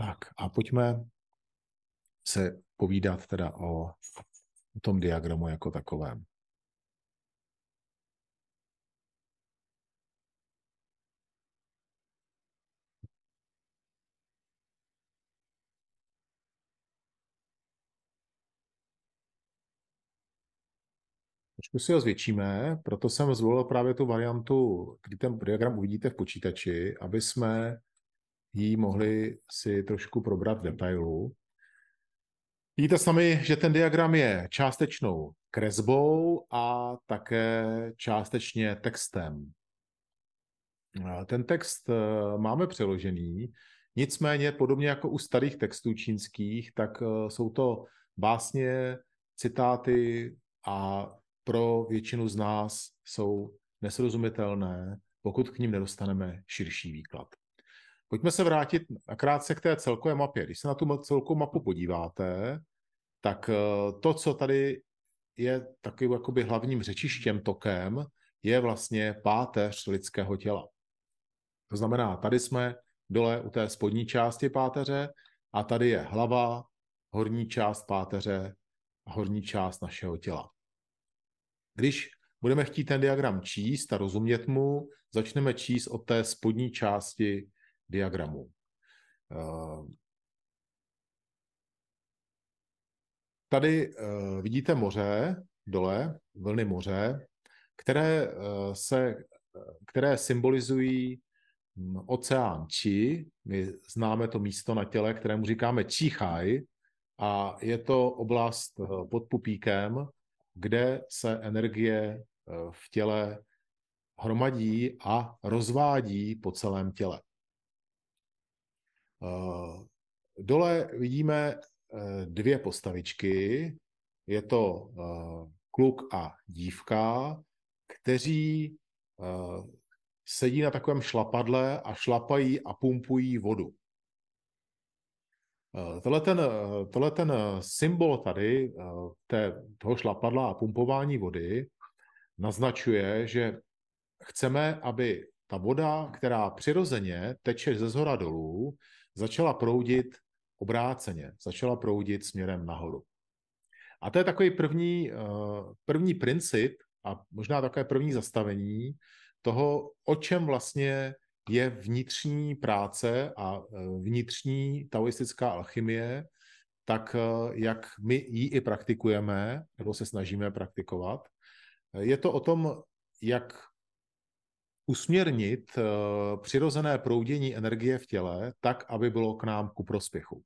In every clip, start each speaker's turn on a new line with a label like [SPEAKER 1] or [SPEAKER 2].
[SPEAKER 1] Tak a pojďme se povídat teda o, o tom diagramu jako takovém. Trošku si ho zvětšíme, proto jsem zvolil právě tu variantu, kdy ten diagram uvidíte v počítači, aby jsme ji mohli si trošku probrat v detailu. Vidíte sami, že ten diagram je částečnou kresbou a také částečně textem. Ten text eh, máme přeložený, nicméně podobně jako u starých textů čínských, tak eh, jsou to básně, citáty a pro většinu z nás jsou nesrozumitelné, pokud k ním nedostaneme širší výklad. Pojďme se vrátit krátce k té celkové mapě. Když se na tu celkovou mapu podíváte, tak eh, to, co tady je takovým jakoby hlavním řečištěm, tokem, je vlastně páteř lidského těla. To znamená, tady jsme dole u té spodní části páteře a tady je hlava, horní část páteře a horní část našeho těla. Když budeme chtít ten diagram číst a rozumět mu, začneme číst od té spodní části diagramu. Eh, tady eh, vidíte moře dole, vlny moře, které, eh, se, které symbolizují hm, oceán Či. My známe to místo na těle, kterému říkáme Číchaj, a je to oblast pod pupíkem, kde se energie v těle hromadí a rozvádí po celém těle. Eh, dole vidíme eh, dvě postavičky. Je to eh, kluk a dívka, kteří sedí na takovém šlapadle a šlapají a pumpují vodu. Tohle ten, tohle ten symbol tady, té, toho šlapadla a pumpování vody, naznačuje, že chceme, aby ta voda, která přirozeně teče ze zhora dolů, začala proudit obráceně, začala proudit směrem nahoru. A to je takový první, eh, první princip a možná také první zastavení toho, o čem vlastně je vnitřní práce a eh, vnitřní taoistická alchymie, tak eh, jak my ji i praktikujeme, nebo se snažíme praktikovat. Je to o tom, jak usměrnit uh, přirozené proudění energie v těle tak, aby bylo k nám ku prospěchu.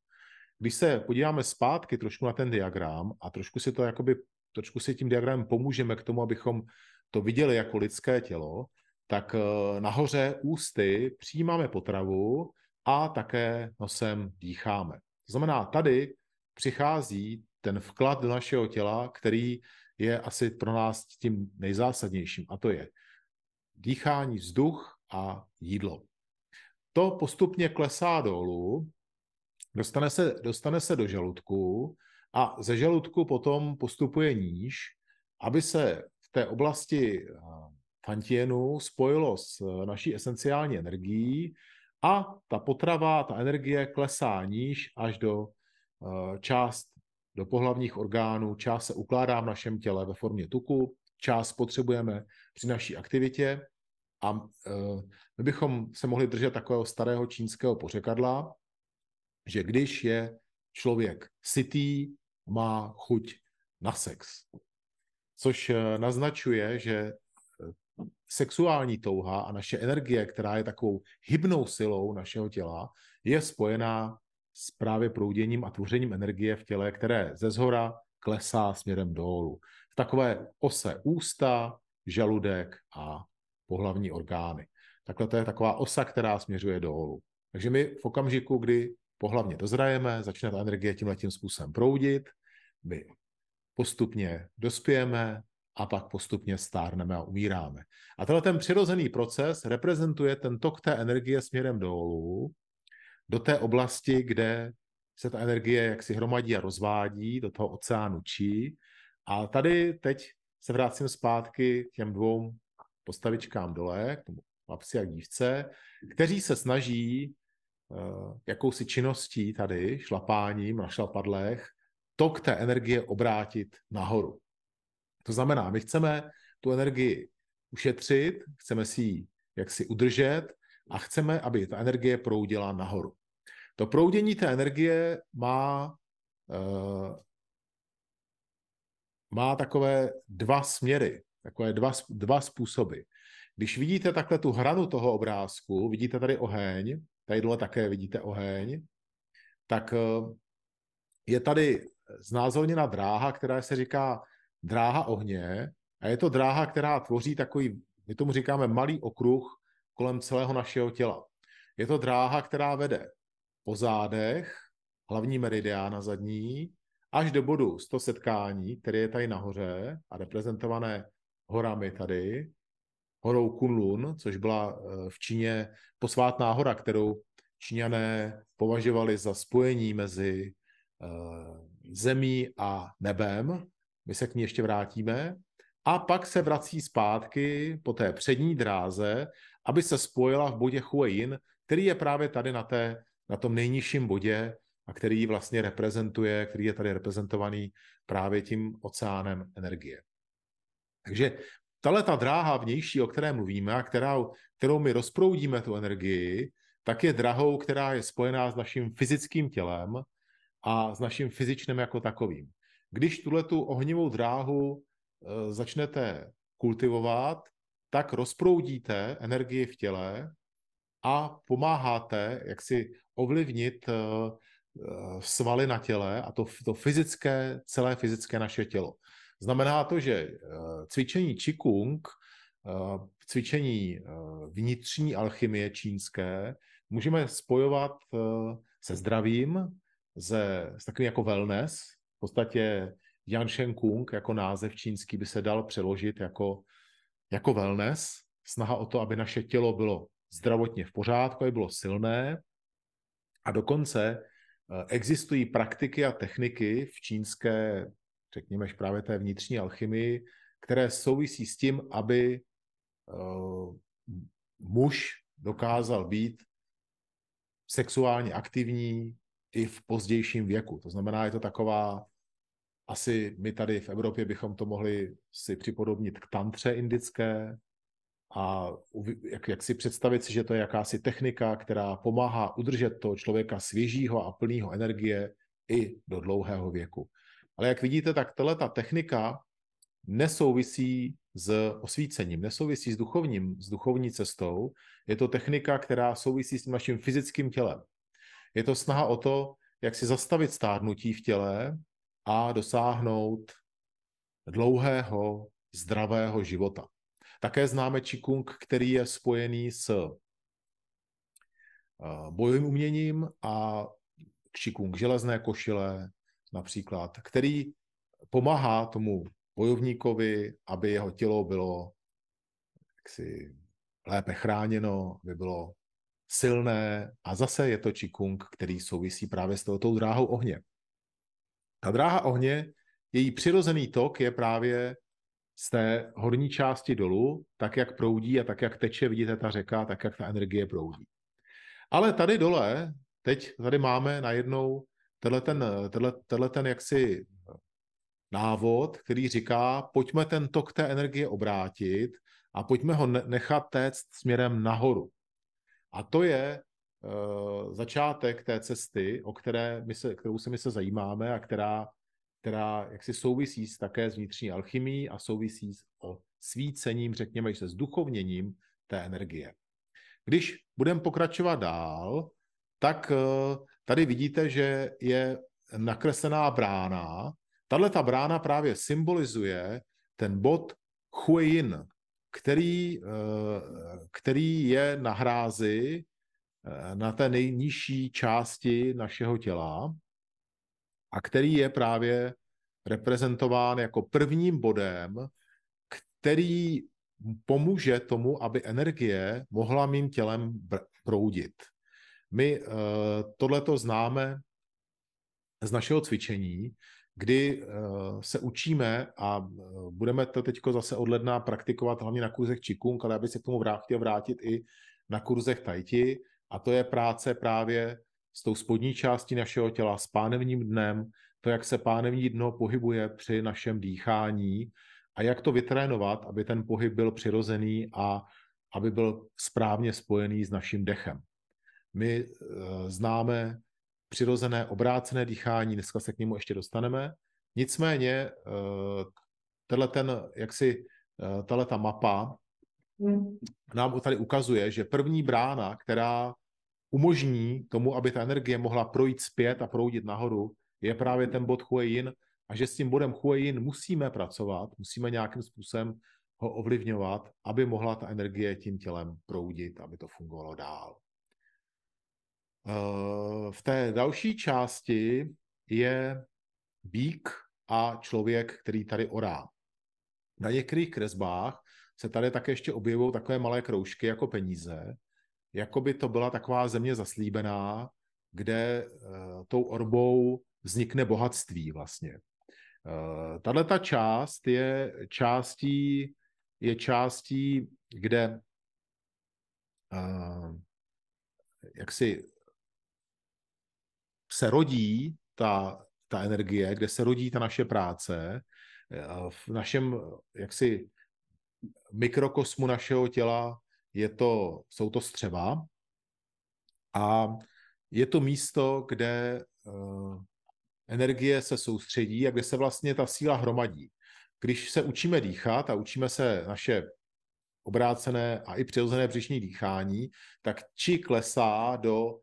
[SPEAKER 1] Když se podíváme zpátky trošku na ten diagram a trošku si to jakoby, trošku si tím diagramem pomůžeme k tomu, abychom to viděli jako lidské tělo, tak uh, nahoře ústy přijímáme potravu a také nosem dýcháme. To znamená, tady přichází ten vklad do našeho těla, který je asi pro nás tím nejzásadnějším, a to je dýchání, vzduch a jídlo. To postupně klesá dolů, dostane se, dostane se do žaludku a ze žaludku potom postupuje níž, aby se v té oblasti fantienu spojilo s naší esenciální energií a ta potrava, ta energie klesá níž až do část do pohlavních orgánů, část se ukládá v našem těle ve formě tuku, část potřebujeme při naší aktivitě a uh, my bychom se mohli držet takového starého čínského pořekadla, že když je člověk sytý, má chuť na sex. Což uh, naznačuje, že uh, sexuální touha a naše energie, která je takovou hybnou silou našeho těla, je spojená s právě prouděním a tvořením energie v těle, které ze zhora klesá směrem dolů. Takové ose ústa, žaludek a pohlavní orgány. Takhle to je taková osa, která směřuje dolů. Takže my v okamžiku, kdy pohlavně dozrajeme, začne ta energie tímhle tím způsobem proudit, my postupně dospějeme a pak postupně stárneme a umíráme. A tenhle ten přirozený proces reprezentuje ten tok té energie směrem dolů do té oblasti, kde se ta energie jaksi hromadí a rozvádí do toho oceánu čí. A tady teď se vracím zpátky k těm dvou postavičkám dole, k tomu chlapci a dívce, kteří se snaží jakousi činností tady, šlapáním na šlapadlech, tok té energie obrátit nahoru. To znamená, my chceme tu energii ušetřit, chceme si ji jaksi udržet a chceme, aby ta energie proudila nahoru. To proudění té energie má, uh, má takové dva směry, takové dva, dva způsoby. Když vidíte takhle tu hranu toho obrázku, vidíte tady oheň, tady dole také vidíte oheň, tak uh, je tady znázorněna dráha, která se říká dráha ohně a je to dráha, která tvoří takový, my tomu říkáme malý okruh kolem celého našeho těla. Je to dráha, která vede po zádech, hlavní meridián na zadní, až do bodu 100 setkání, který je tady nahoře a reprezentované horami tady, horou Kunlun, což byla eh, v Číně posvátná hora, kterou Číňané považovali za spojení mezi eh, zemí a nebem. My se k ní ještě vrátíme. A pak se vrací zpátky po té přední dráze, aby se spojila v bodě Huayin, který je právě tady na, té, na tom nejnižším bodě a který vlastně reprezentuje, který je tady reprezentovaný právě tím oceánem energie. Takže tahle ta dráha vnější, o které mluvíme a kterou, kterou my rozproudíme tu energii, tak je drahou, která je spojená s naším fyzickým tělem a s naším fyzičným jako takovým. Když tuhle tu ohnivou dráhu e, začnete kultivovat, tak rozproudíte energii v těle a pomáháte jak si ovlivnit e, svaly na těle a to, to fyzické, celé fyzické naše tělo. Znamená to, že cvičení Qigong, cvičení vnitřní alchymie čínské, můžeme spojovat se zdravím, ze, s takovým jako wellness. V podstatě Yan Shen Kung jako název čínský by se dal přeložit jako, jako wellness. Snaha o to, aby naše tělo bylo zdravotně v pořádku, aby bylo silné. A dokonce eh, existují praktiky a techniky v čínské, řekněme, právě té vnitřní alchymii, které souvisí s tím, aby uh, muž dokázal být sexuálně aktivní, i v pozdějším věku. To znamená, je to taková, asi my tady v Evropě bychom to mohli si připodobnit k tantře indické a jak, jak si představit si, že to je jakási technika, která pomáhá udržet toho člověka svěžího a plného energie i do dlouhého věku. Ale jak vidíte, tak tato technika nesouvisí s osvícením, nesouvisí s duchovním, s duchovní cestou. Je to technika, která souvisí s naším fyzickým tělem. Je to snaha o to, jak si zastavit stárnutí v těle a dosáhnout dlouhého, zdravého života. Také známe Qigong, který je spojený s eh, bojovým uměním a Qigong železné košile například, který pomáhá tomu bojovníkovi, aby jeho tělo bylo jaksi lépe chráněno, aby bylo silné a zase je to Qigong, který souvisí právě s touto dráhou ohně. Ta dráha ohně, její přirozený tok je právě z té horní části dolů, tak jak proudí a tak jak teče, vidíte ta řeka, tak jak ta energie proudí. Ale tady dole, teď tady máme najednou tenhle ten, tenhle, tenhle ten jaksi návod, který říká, pojďme ten tok té energie obrátit a pojďme ho nechat téct směrem nahoru. A to je uh, začátek té cesty, o které my se, kterou se my se zajímáme a která, která jaksi souvisí s, také s vnitřní alchymí a souvisí s svícením, řekněme, se s duchovněním té energie. Když budeme pokračovat dál, tak uh, tady vidíte, že je nakreslená brána. Tahle ta brána právě symbolizuje ten bod Huiyin, který, eh, který je na hrázi eh, na té nejnižší části našeho těla a který je právě reprezentován jako prvním bodem, který pomůže tomu, aby energie mohla mým tělem proudit. My uh, tohleto známe z našeho cvičení, kdy uh, se učíme a uh, budeme to teď zase od ledna praktikovat hlavně na kurzech Qigong, ale aby se k tomu vrát, chtěl vrátit i na kurzech Tajti, A to je práce právě s tou spodní částí našeho těla, s pánevním dnem, to, jak se pánevní dno pohybuje při našem dýchání a jak to vytrénovat, aby ten pohyb byl přirozený a aby byl správně spojený s naším dechem. My uh, známe přirozené obrácené dýchání, dneska se k němu ještě dostaneme. Nicméně uh, tenhle ten, jaksi, uh, tahle ta mapa nám tady ukazuje, že první brána, která umožní tomu, aby ta energie mohla projít zpět a proudit nahoru, je právě ten bod Hue Yin a že s tím bodem Hue Yin musíme pracovat, musíme nějakým způsobem ho ovlivňovat, aby mohla ta energie tím tělem proudit, aby to fungovalo dál. Eh, v té další části je bík a člověk, který tady orá. Na některých kresbách se tady také ještě objevují takové malé kroužky jako peníze, jako by to byla taková země zaslíbená, kde uh, tou orbou vznikne bohatství vlastně. Uh, Tahle ta část je částí, je částí, kde uh, jak si se rodí ta, ta energie, kde se rodí ta naše práce, v našem jaksi mikrokosmu našeho těla je to, jsou to střeva a je to místo, kde uh, energie se soustředí a kde se vlastně ta síla hromadí. Když se učíme dýchat a učíme se naše obrácené a i přirozené břišní dýchání, tak či klesá do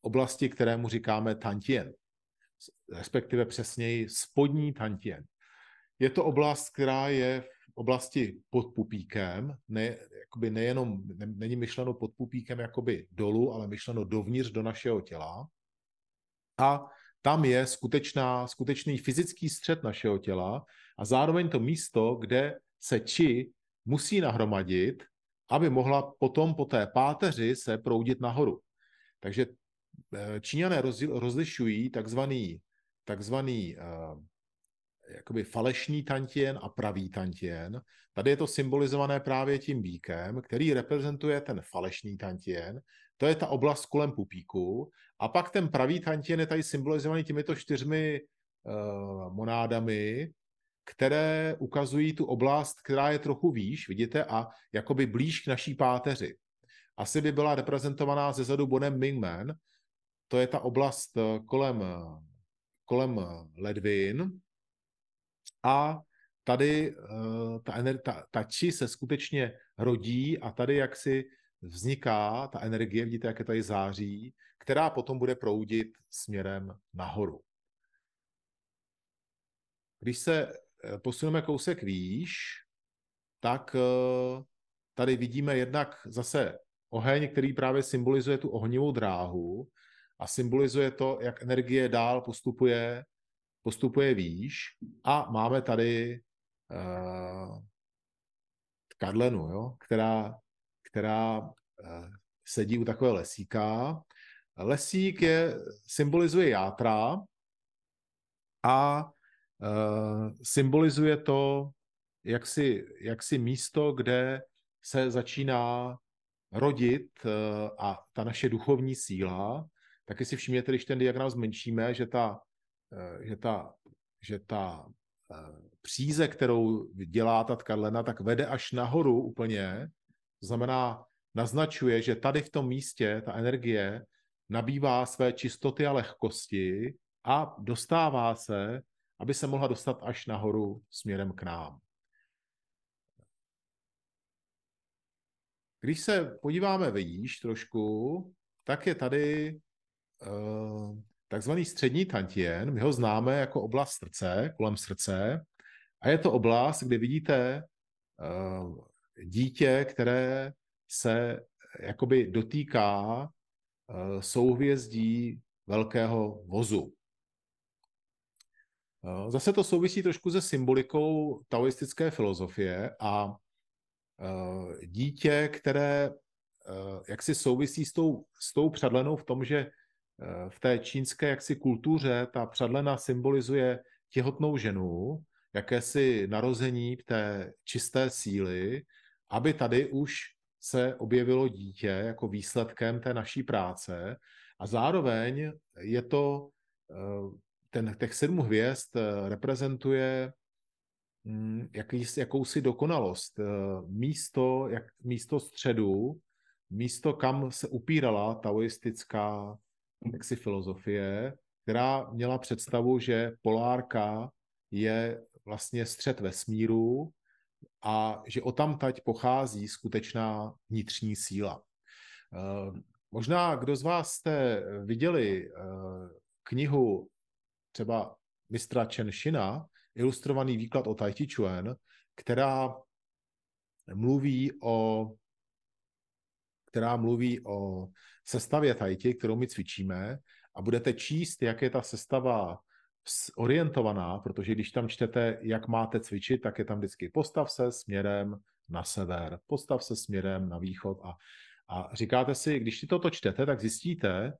[SPEAKER 1] oblasti, kterému říkáme tantien, respektive přesněji spodní tantien. Je to oblast, která je v oblasti pod pupíkem, ne, jakoby nejenom, ne, není myšleno pod pupíkem jakoby dolů, ale myšleno dovnitř do našeho těla. A tam je skutečná, skutečný fyzický střed našeho těla a zároveň to místo, kde se či musí nahromadit, aby mohla potom po té páteři se proudit nahoru. Takže eh, Číňané rozlišují takzvaný, takzvaný uh, jakoby falešný tantien a pravý tantien. Tady je to symbolizované právě tím bíkem, který reprezentuje ten falešný tantien. To je ta oblast kolem pupíku. A pak ten pravý tantien je tady symbolizovaný těmito čtyřmi uh, monádami, které ukazují tu oblast, která je trochu výš, vidíte, a jakoby blíž k naší páteři. Asi by byla reprezentovaná ze zadu bodem Mingmen, to je ta oblast eh, kolem, kolem ledvin, a tady uh, ta, ener- ta, ta či se skutečně rodí a tady jaksi vzniká ta energie, vidíte, jak je tady září, která potom bude proudit směrem nahoru. Když se eh, posuneme kousek výš, tak uh, tady vidíme jednak zase oheň, který právě symbolizuje tu ohnivou dráhu a symbolizuje to, jak energie dál postupuje postupuje výš a máme tady uh, Kadlenu, jo, která, která uh, sedí u takového lesíka. Lesík je, symbolizuje játra a uh, symbolizuje to jaksi, jaksi místo, kde se začíná rodit uh, a ta naše duchovní síla. Taky si všimněte, když ten diagram zmenšíme, že ta že ta, že ta eh, příze, kterou dělá ta tkarlena, tak vede až nahoru úplně. To znamená, naznačuje, že tady v tom místě ta energie nabývá své čistoty a lehkosti a dostává se, aby se mohla dostat až nahoru směrem k nám. Když se podíváme výš trošku, tak je tady uh, takzvaný střední tantien, my ho známe jako oblast srdce, kolem srdce, a je to oblast, kde vidíte uh, dítě, které se jakoby dotýká uh, souhvězdí velkého vozu. Zase to souvisí trošku se symbolikou taoistické filozofie a dítě, které jak si souvisí s tou, s tou předlenou v tom, že v té čínské jaksi kultuře ta předlena symbolizuje těhotnou ženu, jakési narození té čisté síly, aby tady už se objevilo dítě jako výsledkem té naší práce a zároveň je to, eh, ten, těch sedm hvězd eh, reprezentuje mm, jakýsi, jakousi dokonalost. Eh, místo, jak, místo středu, místo, kam se upírala taoistická jaksi filozofie, která měla představu, že polárka je vlastně střed vesmíru a že o tať pochází skutečná vnitřní síla. Eh, možná kdo z vás jste viděli eh, knihu třeba mistra Shina, ilustrovaný výklad o Tai Chi Chuan, která mluví o která mluví o sestavě Tai Chi, kterou my cvičíme a budete číst, jak je ta sestava orientovaná, protože když tam čtete, jak máte cvičit, tak je tam vždycky postav se směrem na sever, postav se směrem na východ a, a říkáte si, když si toto čtete, tak zjistíte,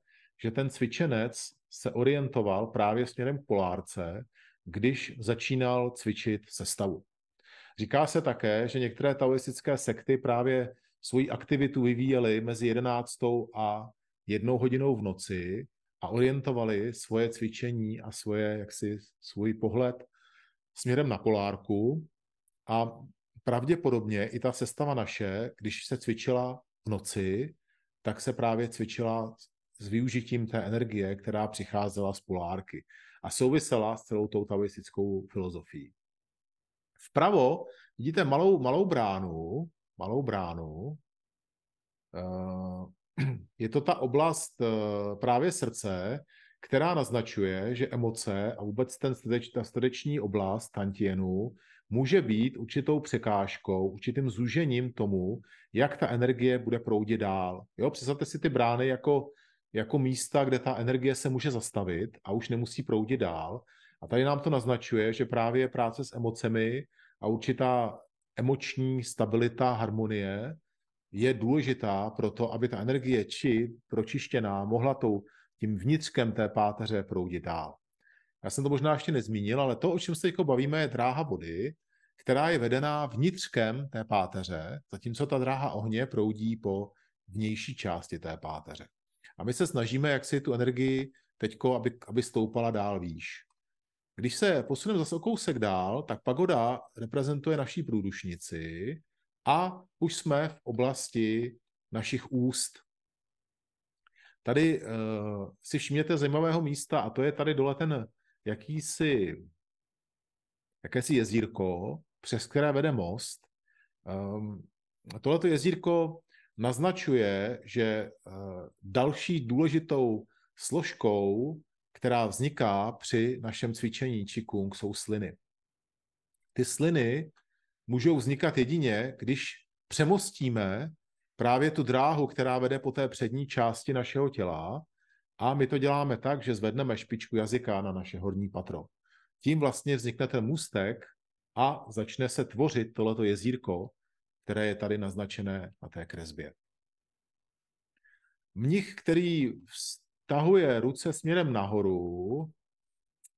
[SPEAKER 1] že ten cvičenec se orientoval právě směrem k polárce, když začínal cvičit sestavu. Říká se také, že některé taoistické sekty právě svoji aktivitu vyvíjely mezi 11. a jednou hodinou v noci, a orientovali svoje cvičení a svoje, jaksi, svůj pohled směrem na polárku a pravděpodobně i ta sestava naše, když se cvičila v noci, tak se právě cvičila s využitím té energie, která přicházela z polárky a souvisela s celou tou taoistickou filozofií. Vpravo vidíte malou, malou bránu, malou bránu, eh, je to ta oblast eh, právě srdce, která naznačuje, že emoce a vůbec ten srdeč, ta srdeční oblast tantienu může být určitou překážkou, určitým zúžením tomu, jak ta energie bude proudit dál. Jo, představte si ty brány jako, jako místa, kde ta energie se může zastavit a už nemusí proudit dál. A tady nám to naznačuje, že právě práce s emocemi a určitá emoční stabilita, harmonie je důležitá pro to, aby ta energie či pročištěná mohla tou, tím vnitřkem té páteře proudit dál. Já jsem to možná ještě nezmínil, ale to, o čem se teď bavíme, je dráha vody, která je vedená vnitřkem té páteře, zatímco ta dráha ohně proudí po vnější části té páteře. A my se snažíme, jak si tu energii teďko, aby, aby stoupala dál výš. Když se posuneme zase o kousek dál, tak pagoda reprezentuje naší průdušnici, a už jsme v oblasti našich úst. Tady uh, si všimněte zajímavého místa a to je tady dole ten jakýsi, jakési jezírko, přes které vede most. Um, tohleto jezírko naznačuje, že uh, další důležitou složkou, která vzniká při našem cvičení Qigong, jsou sliny. Ty sliny můžou vznikat jedině, když přemostíme právě tu dráhu, která vede po té přední části našeho těla a my to děláme tak, že zvedneme špičku jazyka na naše horní patro. Tím vlastně vznikne ten můstek a začne se tvořit tohleto jezírko, které je tady naznačené na té kresbě. Mnich, který vztahuje ruce směrem nahoru,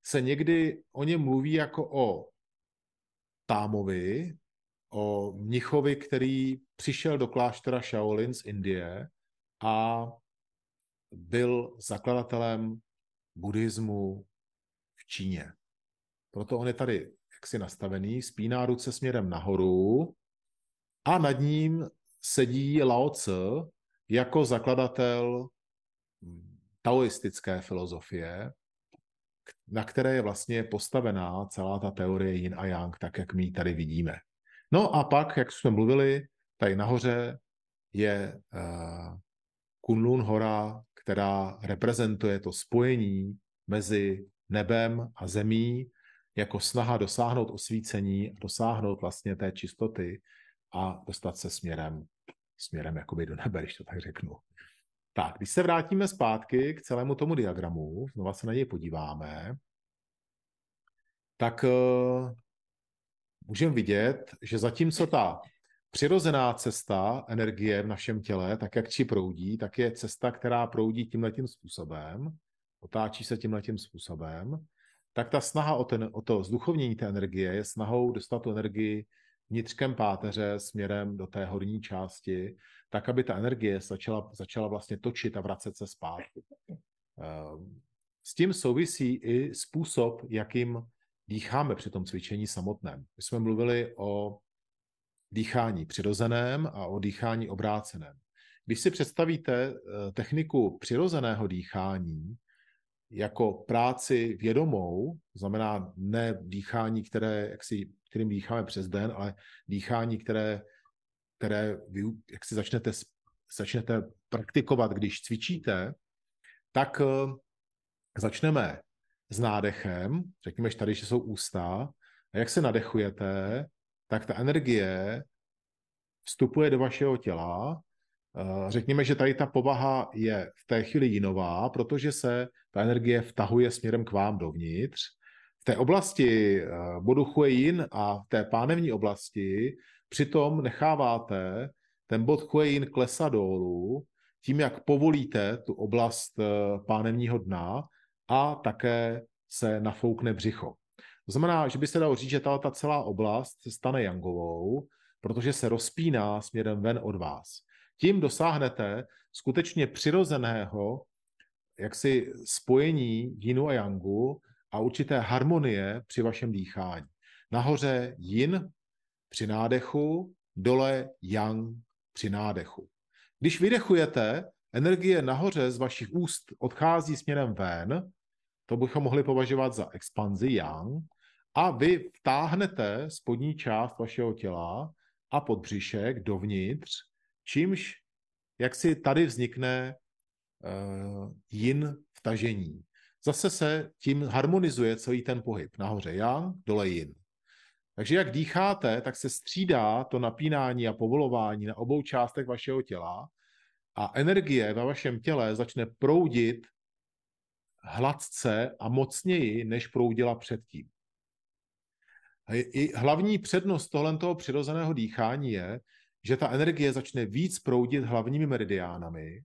[SPEAKER 1] se někdy o něm mluví jako o Támovi, o mnichovi, který přišel do kláštera Shaolin z Indie a byl zakladatelem buddhismu v Číně. Proto on je tady jaksi nastavený, spíná ruce směrem nahoru a nad ním sedí Lao Tse jako zakladatel taoistické filozofie, na které je vlastně postavená celá ta teorie yin a yang, tak jak my ji tady vidíme. No a pak, jak jsme mluvili, tady nahoře je uh, Kunlun hora, která reprezentuje to spojení mezi nebem a zemí, jako snaha dosáhnout osvícení, dosáhnout vlastně té čistoty a dostat se směrem, směrem jakoby do nebe, když to tak řeknu. Tak, když se vrátíme zpátky k celému tomu diagramu, znova se na něj podíváme, tak uh, můžeme vidět, že zatímco ta přirozená cesta energie v našem těle, tak jak či proudí, tak je cesta, která proudí tímhletím způsobem, otáčí se tímhletím způsobem, tak ta snaha o, ten, o to zduchovnění té energie je snahou dostat tu energii vnitřkem páteře směrem do té horní části, tak aby ta energie začala, začala vlastně točit a vracet se zpátky. Ehm, s tím souvisí i způsob, jakým dýcháme při tom cvičení samotném. My jsme mluvili o dýchání přirozeném a o dýchání obráceném. Když si představíte eh, techniku přirozeného dýchání jako práci vědomou, znamená ne dýchání, které, jak si, kterým dýcháme přes den, ale dýchání, které, které vy, jak si začnete, začnete praktikovat, když cvičíte, tak eh, začneme s nádechem, řekněme, že tady že jsou ústa, a jak se nadechujete, tak ta energie vstupuje do vašeho těla. Eh, řekněme, že tady ta povaha je v té chvíli jinová, protože se ta energie vtahuje směrem k vám dovnitř. Té oblasti eh, bodu Hueyin a té pánevní oblasti přitom necháváte ten bod Hueyin klesat dolů, tím, jak povolíte tu oblast eh, pánevního dna a také se nafoukne břicho. To znamená, že by se dalo říct, že ta celá oblast se stane jangovou, protože se rozpíná směrem ven od vás. Tím dosáhnete skutečně přirozeného jaksi spojení jinu a yangu a určité harmonie při vašem dýchání. Nahoře yin při nádechu, dole yang při nádechu. Když vydechujete, energie nahoře z vašich úst odchází směrem ven, to bychom mohli považovat za expanzi yang, a vy vtáhnete spodní část vašeho těla a podbřišek dovnitř, čímž jak si tady vznikne uh, yin vtažení. Zase se tím harmonizuje celý ten pohyb. Nahoře yang, dole yin. Takže jak dýcháte, tak se střídá to napínání a povolování na obou částech vašeho těla a energie ve vašem těle začne proudit hladce a mocněji, než proudila předtím. I hlavní přednost tohle toho přirozeného dýchání je, že ta energie začne víc proudit hlavními meridiánami,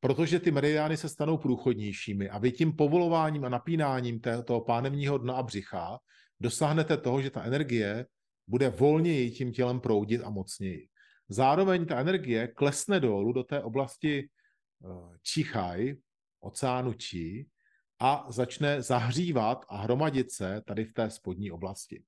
[SPEAKER 1] protože ty meridiány se stanou průchodnějšími a vy tím povolováním a napínáním toho pánevního dna a břicha dosáhnete toho, že ta energie bude volněji tím tělem proudit a mocněji. Zároveň ta energie klesne dolů do té oblasti Čichaj, eh, oceánu Čí, a začne zahřívat a hromadit se tady v té spodní oblasti.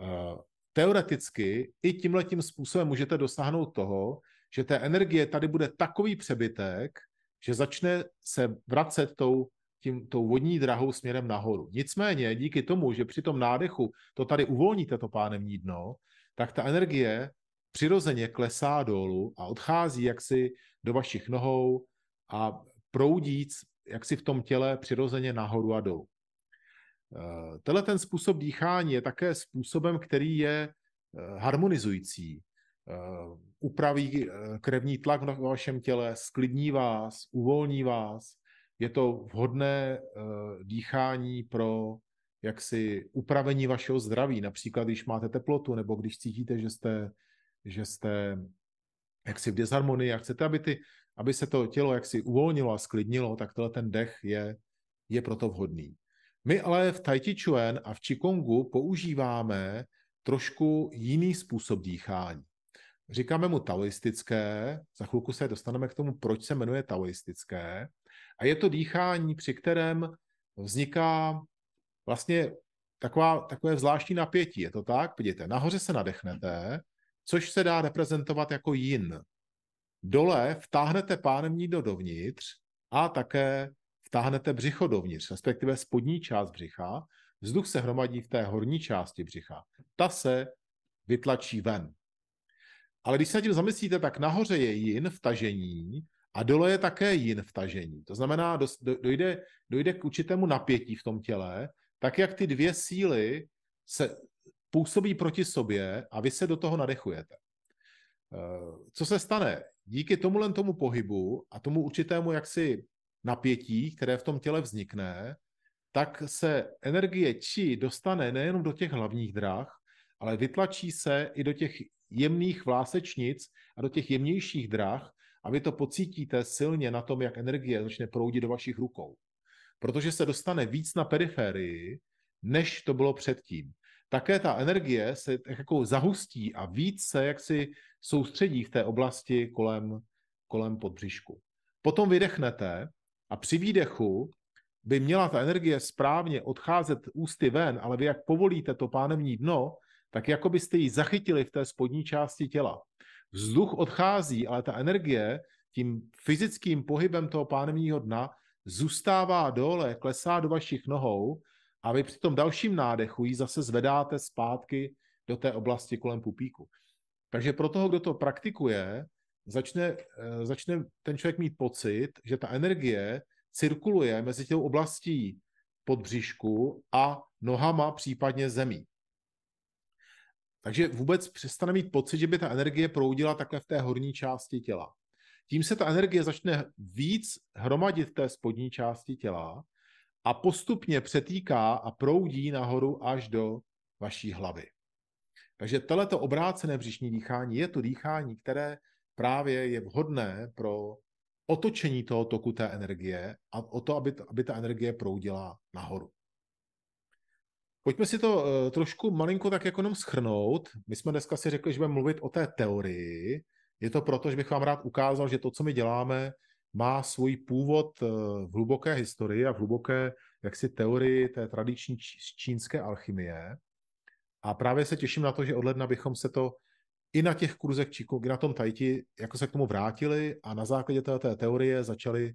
[SPEAKER 1] Eh, teoreticky i tímhletím způsobem můžete dosáhnout toho, že té energie tady bude takový přebytek, že začne se vracet tou, tím, tou vodní drahou směrem nahoru. Nicméně díky tomu, že při tom nádechu to tady uvolníte, to pánevní dno, tak ta energie přirozeně klesá dolů a odchází jaksi do vašich nohou a proudíc jaksi v tom těle přirozeně nahoru a dolů. Eh, tenhle ten způsob dýchání je také způsobem, který je eh, harmonizující. Eh, upraví krevní tlak v vašem těle, sklidní vás, uvolní vás. Je to vhodné dýchání pro jaksi upravení vašeho zdraví, například když máte teplotu nebo když cítíte, že jste, že jste jaksi v disharmonii a chcete, aby, ty, aby se to tělo jaksi uvolnilo a sklidnilo, tak tenhle ten dech je, je proto vhodný. My ale v Tai Chi Chuan a v Qigonggu používáme trošku jiný způsob dýchání. Říkáme mu taoistické, za chvilku se dostaneme k tomu, proč se jmenuje taoistické. A je to dýchání, při kterém vzniká vlastně taková, takové zvláštní napětí. Je to tak? Vidíte, nahoře se nadechnete, což se dá reprezentovat jako yin. Dole vtáhnete pánem do dovnitř a také vtáhnete břicho dovnitř, respektive spodní část břicha, vzduch se hromadí v té horní části břicha. Ta se vytlačí ven. Ale když se tím zamyslíte, tak nahoře je jin vtažení a dole je také jin vtažení. To znamená, dojde, dojde k určitému napětí v tom těle, tak jak ty dvě síly se působí proti sobě a vy se do toho nadechujete. Eh, co se stane? Díky tomu tomu pohybu a tomu určitému jaksi napětí, které v tom těle vznikne, tak se energie či dostane nejenom do těch hlavních drah, ale vytlačí se i do těch jemných vlásečnic a do těch jemnějších drah a vy to pocítíte silně na tom, jak energie začne proudit do vašich rukou. Protože se dostane víc na periférii, než to bylo předtím. také ta energie se jako zahustí a víc se jaksi soustředí v té oblasti kolem, kolem podbřišku. Potom vydechnete a při výdechu by měla ta energie správně odcházet ústy ven, ale vy jak povolíte to pánevní dno, tak jako byste ji zachytili v té spodní části těla. Vzduch odchází, ale ta energie tím fyzickým pohybem toho pánevního dna zůstává dole, klesá do vašich nohou a vy při tom dalším nádechu ji zase zvedáte zpátky do té oblasti kolem pupíku. Takže pro toho, kdo to praktikuje, začne, eh, začne ten člověk mít pocit, že ta energie cirkuluje mezi tou oblastí podbříšku a nohama, případně zemí. Takže vůbec přestane mít pocit, že by ta energie proudila takhle v té horní části těla. Tím se ta energie začne víc hromadit v té spodní části těla a postupně přetýká a proudí nahoru až do vaší hlavy. Takže tohleto obrácené břišní dýchání je to dýchání, které právě je vhodné pro otočení toho toku té energie a o to, aby, aby ta energie proudila nahoru. Pojďme si to uh, trošku malinko tak jako jenom schrnout. My jsme dneska si řekli, že budeme mluvit o té teorii. Je to proto, že bych vám rád ukázal, že to, co my děláme, má svůj původ uh, v hluboké historii a v hluboké jaksi teorii té tradiční čínské alchymie. A právě se těším na to, že od ledna bychom se to i na těch kurzech Číku, i na tom Tajti, jako se k tomu vrátili a na základě té teorie začali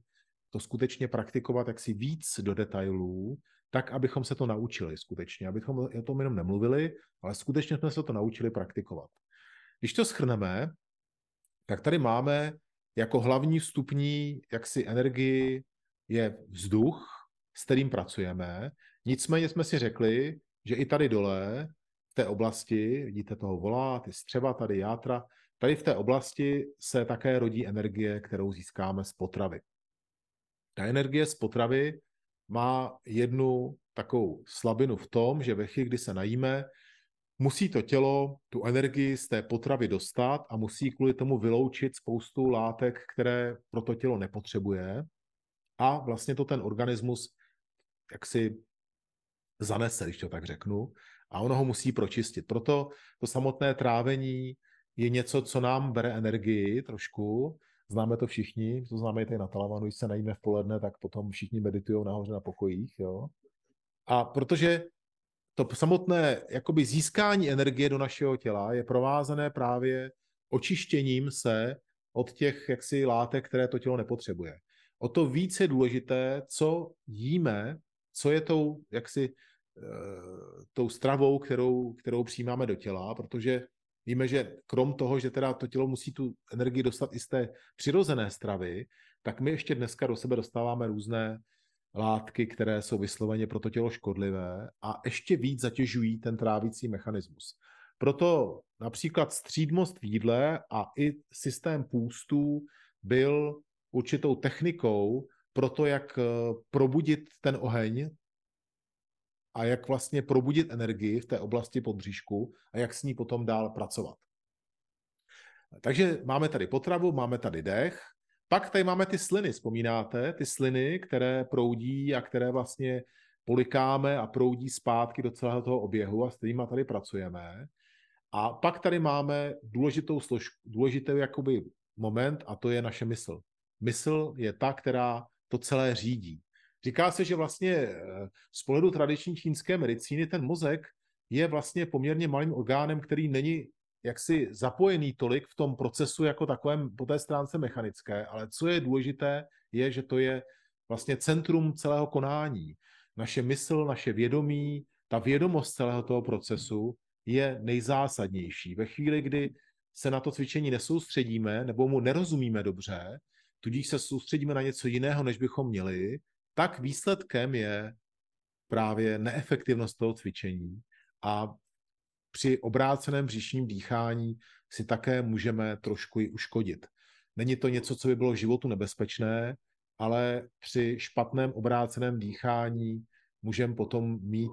[SPEAKER 1] to skutečně praktikovat jaksi víc do detailů, tak, abychom se to naučili skutečně, abychom o tom jenom nemluvili, ale skutečně jsme se to naučili praktikovat. Když to schrneme, tak tady máme jako hlavní vstupní jaksi energii je vzduch, s kterým pracujeme. Nicméně jsme si řekli, že i tady dole v té oblasti, vidíte toho volá, ty střeva, tady játra, tady v té oblasti se také rodí energie, kterou získáme z potravy. Ta energie z potravy má jednu takovou slabinu v tom, že ve chvíli, kdy se najíme, musí to tělo tu energii z té potravy dostat a musí kvůli tomu vyloučit spoustu látek, které pro to tělo nepotřebuje. A vlastně to ten organismus jaksi zanese, když to tak řeknu a ono ho musí pročistit. Proto to samotné trávení je něco, co nám bere energii trošku. Známe to všichni, to známe i tady na Talavanu, když se najíme v poledne, tak potom všichni meditují nahoře na pokojích. Jo? A protože to samotné jakoby získání energie do našeho těla je provázané právě očištěním se od těch jaksi látek, které to tělo nepotřebuje. O to více je důležité, co jíme, co je tou jaksi Eh, tou stravou, kterou, kterou přijímáme do těla, protože víme, že krom toho, že teda to tělo musí tu energii dostat i z té přirozené stravy, tak my ještě dneska do sebe dostáváme různé látky, které jsou vysloveně pro to tělo škodlivé a ještě víc zatěžují ten trávicí mechanismus. Proto například střídmost v jídle a i systém půstů byl určitou technikou pro to, jak eh, probudit ten oheň a jak vlastně probudit energii v té oblasti podbříšku a jak s ní potom dál pracovat. Takže máme tady potravu, máme tady dech, pak tady máme ty sliny, vzpomínáte? Ty sliny, které proudí a které vlastně polikáme a proudí zpátky do celého toho oběhu a s kterými tady pracujeme. A pak tady máme důležitou složku, důležitý jakoby moment a to je naše mysl. Mysl je ta, která to celé řídí. Říká se, že vlastně eh, z pohledu tradiční čínské medicíny ten mozek je vlastně poměrně malým orgánem, který není jaksi zapojený tolik v tom procesu jako takovém po té stránce mechanické, ale co je důležité, je, že to je vlastně centrum celého konání. Naše mysl, naše vědomí, ta vědomost celého toho procesu je nejzásadnější. Ve chvíli, kdy se na to cvičení nesoustředíme nebo mu nerozumíme dobře, tudíž se soustředíme na něco jiného, než bychom měli, tak výsledkem je právě neefektivnost toho cvičení a při obráceném břišním dýchání si také můžeme trošku i uškodit. Není to něco, co by bylo životu nebezpečné, ale při špatném obráceném dýchání můžeme potom mít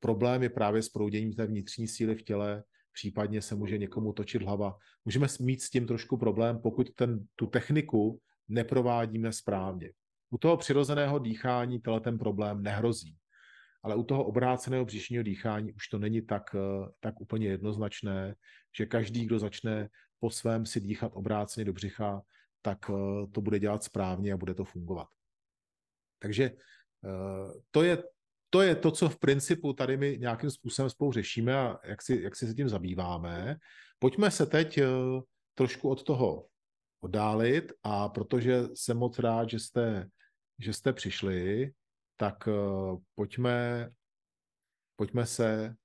[SPEAKER 1] problémy právě s prouděním té vnitřní síly v těle, případně se může někomu točit hlava. Můžeme mít s tím trošku problém, pokud ten, tu techniku neprovádíme správně. U toho přirozeného dýchání tenhle ten problém nehrozí. ale u toho obráceného břišního dýchání už to není tak, tak úplně jednoznačné, že každý, kdo začne po svém si dýchat obráceně do břicha, tak to bude dělat správně a bude to fungovat. Takže to je, to je to, co v principu tady my nějakým způsobem spolu řešíme a jak si, jak si se tím zabýváme. Pojďme se teď trošku od toho oddálit a protože jsem moc rád, že jste, že jste přišli, tak uh, pojďme, pojďme se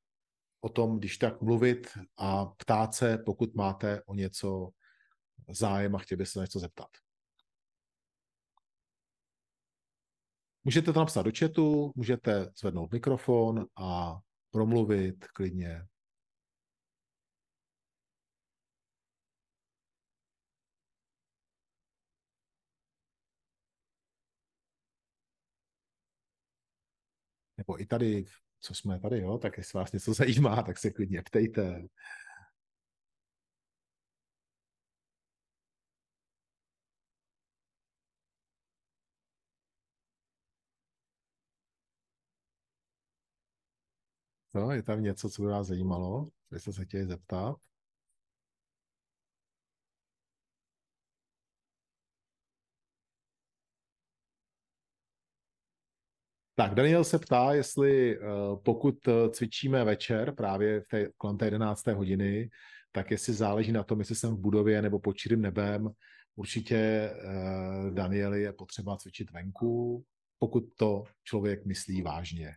[SPEAKER 1] o tom, když tak mluvit a ptát se, pokud máte o něco zájem a chtěli byste se něco zeptat. Můžete to napsat do chatu, můžete zvednout mikrofon a promluvit klidně. Nebo i tady, co jsme tady, jo, tak jestli vás něco zajímá, tak se klidně ptejte. No, je tam něco, co by vás zajímalo, co byste se chtěli zeptat? Tak, Daniel se ptá, jestli uh, pokud eh, cvičíme večer, právě v té, kolem té 11. hodiny, tak jestli záleží na tom, jestli jsem v budově nebo pod čirým nebem. Určitě, uh, Daniel, je potřeba cvičit venku, pokud to člověk myslí vážně.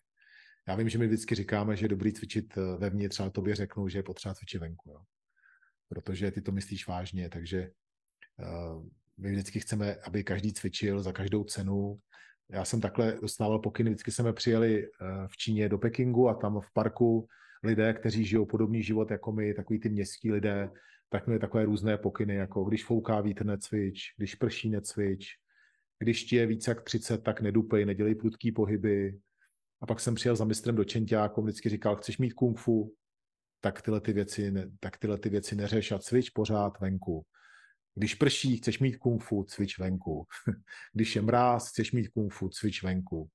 [SPEAKER 1] Já vím, že my vždycky říkáme, že je dobrý cvičit vevnitř, ale tobě řeknu, že je potřeba cvičit venku. Jo? Protože ty to myslíš vážně, takže my vždycky chceme, aby každý cvičil za každou cenu, já jsem takhle dostával pokyny, vždycky jsme přijeli eh, v Číně do Pekingu a tam v parku lidé, kteří žijou podobný život jako my, takový ty městský lidé, tak měli takové různé pokyny, jako když fouká vítr, necvič, když prší, necvič, když ti je více jak 30, tak nedupej, nedělej prudký pohyby. A pak jsem přijel za mistrem do Čenťáku, vždycky říkal, chceš mít kung fu, tak tyhle ty věci, tak tyhle ty věci neřeš a cvič pořád venku. Když prší, chceš mít kung fu, cvič venku. Když je mráz, chceš mít kung fu, cvič venku.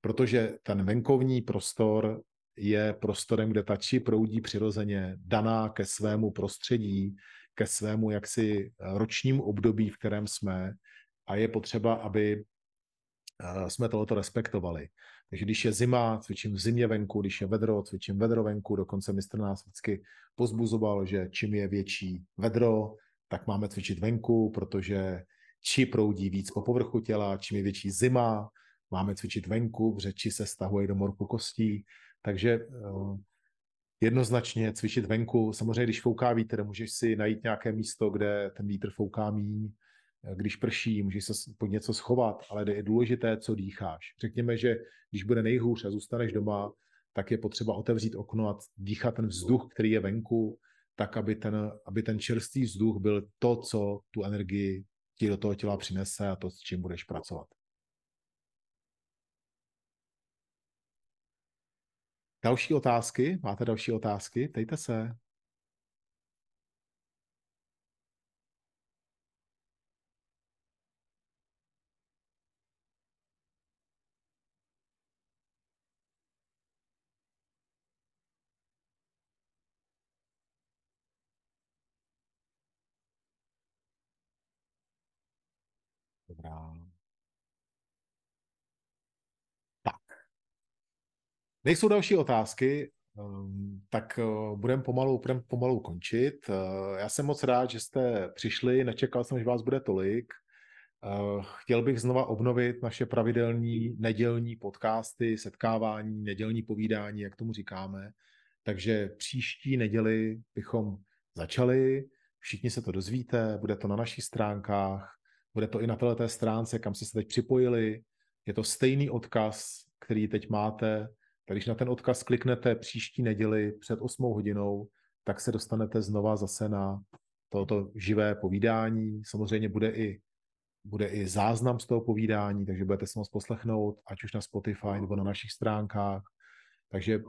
[SPEAKER 1] Protože ten venkovní prostor je prostorem, kde ta či proudí přirozeně, daná ke svému prostředí, ke svému jaksi ročnímu období, v kterém jsme a je potřeba, aby eh, jsme tohoto respektovali. Takže když je zima, cvičím v zimě venku, když je vedro, cvičím vedro venku, dokonce mistr nás vždycky pozbuzoval, že čím je větší vedro, tak máme cvičit venku, protože či proudí víc po povrchu těla, čím je větší zima, máme cvičit venku, protože či se stahuje do morku kostí, takže eh, jednoznačně cvičit venku. Samozřejmě, když fouká vítr, můžeš si najít nějaké místo, kde ten vítr fouká míň, když prší, můžeš se pod něco schovat, ale je důležité, co dýcháš. Řekněme, že když bude nejhůř a zůstaneš doma, tak je potřeba otevřít okno a dýchat ten vzduch, který je venku, tak aby ten, aby ten čerstvý vzduch byl to, co tu energii ti do toho těla přinese a to, s čím budeš pracovat. Další otázky? Máte další otázky? Tejte se. Dobrá. Tak. Nejsou další otázky, ehm, tak eh, budeme pomalu, budem pomalu končit. Eh, já jsem moc rád, že jste přišli, nečekal jsem, že vás bude tolik. Eh, chtěl bych znova obnovit naše pravidelní nedělní podcasty, setkávání, nedělní povídání, jak tomu říkáme. Takže příští neděli bychom začali, všichni se to dozvíte, bude to na našich stránkách, bude to i na této stránce, kam jste se teď připojili. Je to stejný odkaz, který teď máte. Tak když na ten odkaz kliknete příští neděli před 8 hodinou, tak se dostanete znova zase na toto živé povídání. Samozřejmě bude i, bude i záznam z toho povídání, takže budete se moct poslechnout, ať už na Spotify nebo na našich stránkách. Takže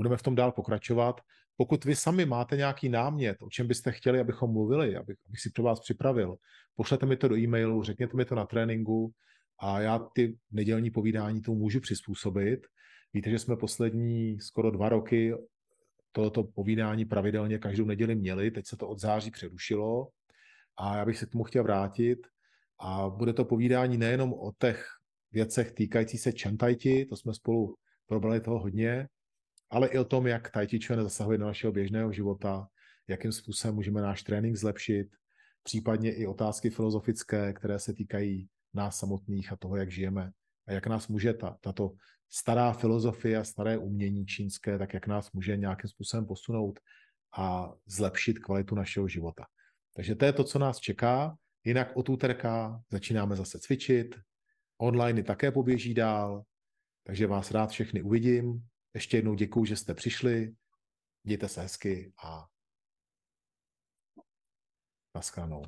[SPEAKER 1] budeme v tom dál pokračovat. Pokud vy sami máte nějaký námět, o čem byste chtěli, abychom mluvili, abych, abych si pro vás připravil, pošlete mi to do e-mailu, řekněte mi to na tréninku a já ty nedělní povídání tomu můžu přizpůsobit. Víte, že jsme poslední skoro dva roky tohoto povídání pravidelně každou neděli měli, teď se to od září přerušilo a já bych se k tomu chtěl vrátit a bude to povídání nejenom o těch věcech týkající se čantajti, to jsme spolu probrali toho hodně, ale i o tom, jak Tai Chi Chuan zasahuje do našeho běžného života, jakým způsobem můžeme náš trénink zlepšit, případně i otázky filozofické, které se týkají nás samotných a toho, jak žijeme a jak nás může ta, tato stará filozofie a staré umění čínské, tak jak nás může nějakým způsobem posunout a zlepšit kvalitu našeho života. Takže to je to, co nás čeká. Jinak od úterka začínáme zase cvičit, online také poběží dál, takže vás rád všechny uvidím. Ještě jednou děkuji, že jste přišli. Mějte se hezky a naschledanou.